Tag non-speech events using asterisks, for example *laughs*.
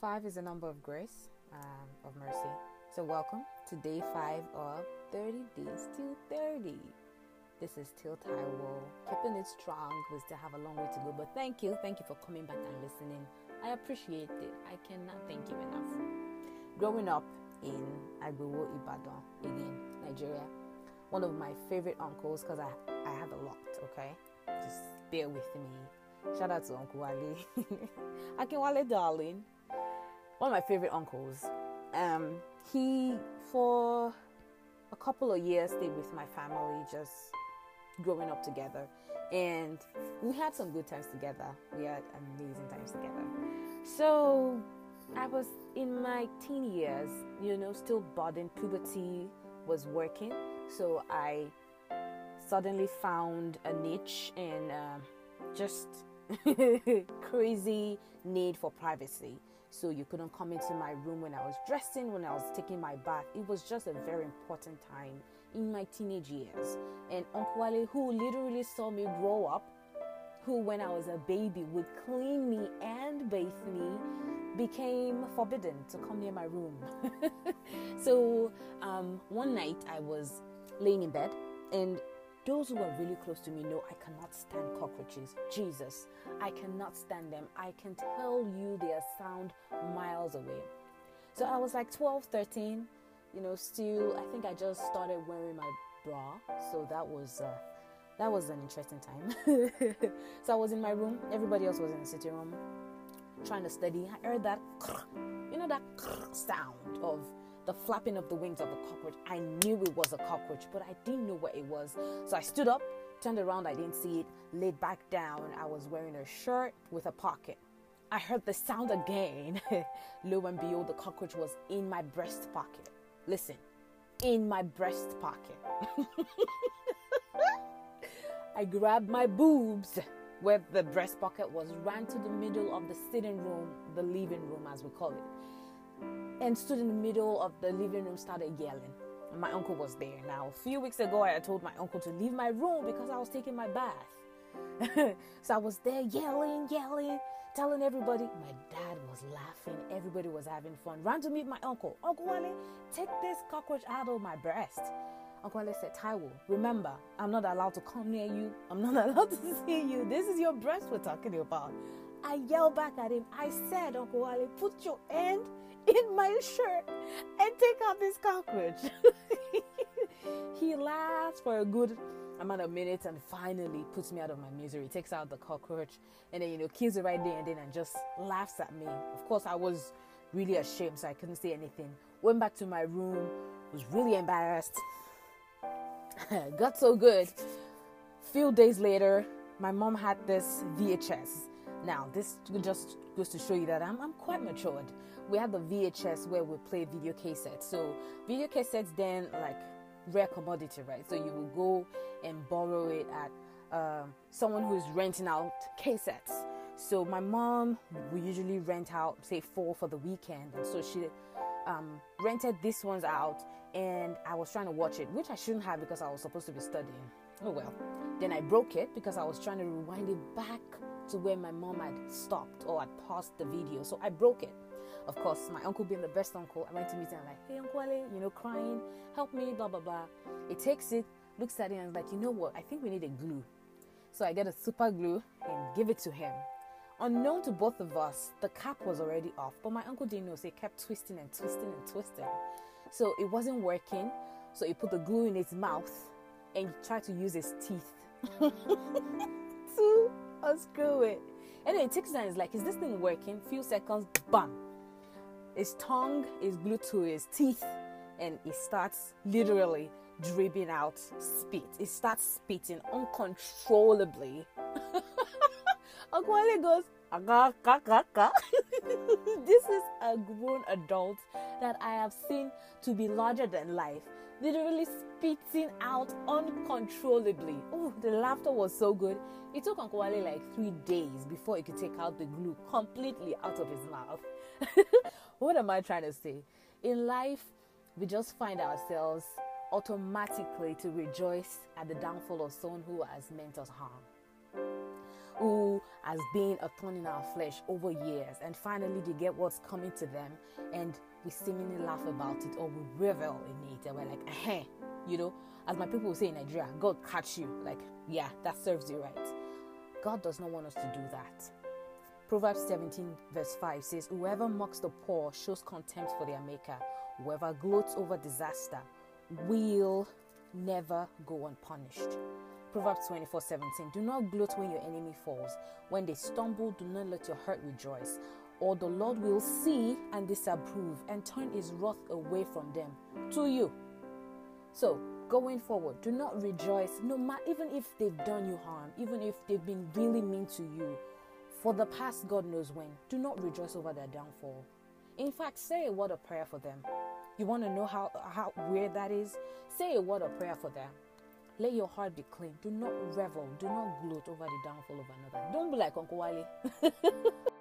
Five is a number of grace, um, of mercy. So, welcome to day five of 30 days to 30. This is Till Taiwo, keeping it strong. We still have a long way to go, but thank you. Thank you for coming back and listening. I appreciate it. I cannot thank you enough. Growing up in Agbowo, Ibadan, again, Nigeria, one of my favorite uncles, because I, I have a lot, okay? Just bear with me. Shout out to Uncle Wale. *laughs* Akinwale, darling. One of my favorite uncles. Um, he, for a couple of years, stayed with my family, just growing up together. And we had some good times together. We had amazing times together. So I was in my teen years, you know, still budding, puberty was working. So I suddenly found a niche and uh, just *laughs* crazy need for privacy. So you couldn't come into my room when I was dressing, when I was taking my bath. It was just a very important time in my teenage years. And Uncle Wale, who literally saw me grow up, who when I was a baby would clean me and bathe me, became forbidden to come near my room. *laughs* so um, one night I was laying in bed and those who are really close to me know I cannot stand cockroaches. Jesus, I cannot stand them. I can tell you they are sound miles away. So I was like 12, 13, you know, still, I think I just started wearing my bra. So that was. Uh, that was an interesting time. *laughs* so I was in my room, everybody else was in the sitting room trying to study. I heard that, *laughs* you know, that *laughs* sound of the flapping of the wings of a cockroach. I knew it was a cockroach, but I didn't know what it was. So I stood up, turned around, I didn't see it, laid back down. I was wearing a shirt with a pocket. I heard the sound again. *laughs* Lo and behold, the cockroach was in my breast pocket. Listen, in my breast pocket. *laughs* I grabbed my boobs where the breast pocket was, ran to the middle of the sitting room, the living room as we call it, and stood in the middle of the living room, started yelling. And my uncle was there. Now, a few weeks ago, I told my uncle to leave my room because I was taking my bath. *laughs* so I was there yelling, yelling, telling everybody. My dad was laughing. Everybody was having fun. Ran to meet my uncle. Uncle Wale, take this cockroach out of my breast. Uncle Wale said, Taiwo, remember, I'm not allowed to come near you. I'm not *laughs* allowed to see you. This is your breast we're talking about. I yelled back at him. I said, Uncle Wale, put your hand in my shirt and take out this cockroach. *laughs* he laughs for a good amount of minutes and finally puts me out of my misery. Takes out the cockroach and then, you know, kills it right there and then and just laughs at me. Of course, I was really ashamed, so I couldn't say anything. Went back to my room, was really embarrassed. *laughs* Got so good. Few days later, my mom had this VHS. Now, this just goes to show you that I'm, I'm quite matured. We had the VHS where we play video cassettes. So, video cassettes then, like, rare commodity, right? So, you will go and borrow it at um, someone who's renting out cassettes. So, my mom, we usually rent out, say, four for the weekend. And so, she um, rented these ones out and I was trying to watch it, which I shouldn't have because I was supposed to be studying. Oh well. Then I broke it because I was trying to rewind it back to where my mom had stopped or had paused the video. So I broke it. Of course, my uncle being the best uncle, I went to meet him like, hey Uncle Wale, you know, crying, help me, blah blah blah. He takes it, looks at it and is like, you know what? I think we need a glue. So I get a super glue and give it to him. Unknown to both of us, the cap was already off, but my uncle didn't know, so he kept twisting and twisting and twisting. So it wasn't working. So he put the glue in his mouth and he tried to use his teeth *laughs* to unscrew eh. it. Anyway, it takes time. It's like, is this thing working? Few seconds, bam. His tongue is glued to his teeth and he starts literally dripping out spit. It starts spitting uncontrollably. *laughs* Uncle Wale goes, this is a grown adult that I have seen to be larger than life, literally spitting out uncontrollably. Oh, the laughter was so good. It took Uncle Wale like three days before he could take out the glue completely out of his mouth. *laughs* what am I trying to say? In life, we just find ourselves automatically to rejoice at the downfall of someone who has meant us harm. Who has been a thorn in our flesh over years, and finally they get what's coming to them, and we seemingly laugh about it or we revel in it, and we're like, eh, you know, as my people say in Nigeria, God catch you. Like, yeah, that serves you right. God does not want us to do that. Proverbs 17, verse 5 says, Whoever mocks the poor shows contempt for their maker. Whoever gloats over disaster will never go unpunished. Proverbs 24 17. Do not gloat when your enemy falls. When they stumble, do not let your heart rejoice. Or the Lord will see and disapprove and turn his wrath away from them to you. So, going forward, do not rejoice, no matter even if they've done you harm, even if they've been really mean to you. For the past, God knows when. Do not rejoice over their downfall. In fact, say a word of prayer for them. You want to know how, how weird that is? Say a word of prayer for them. Let your heart be clean. Do not revel. Do not gloat over the downfall of another. Don't be like Uncle Wale. *laughs*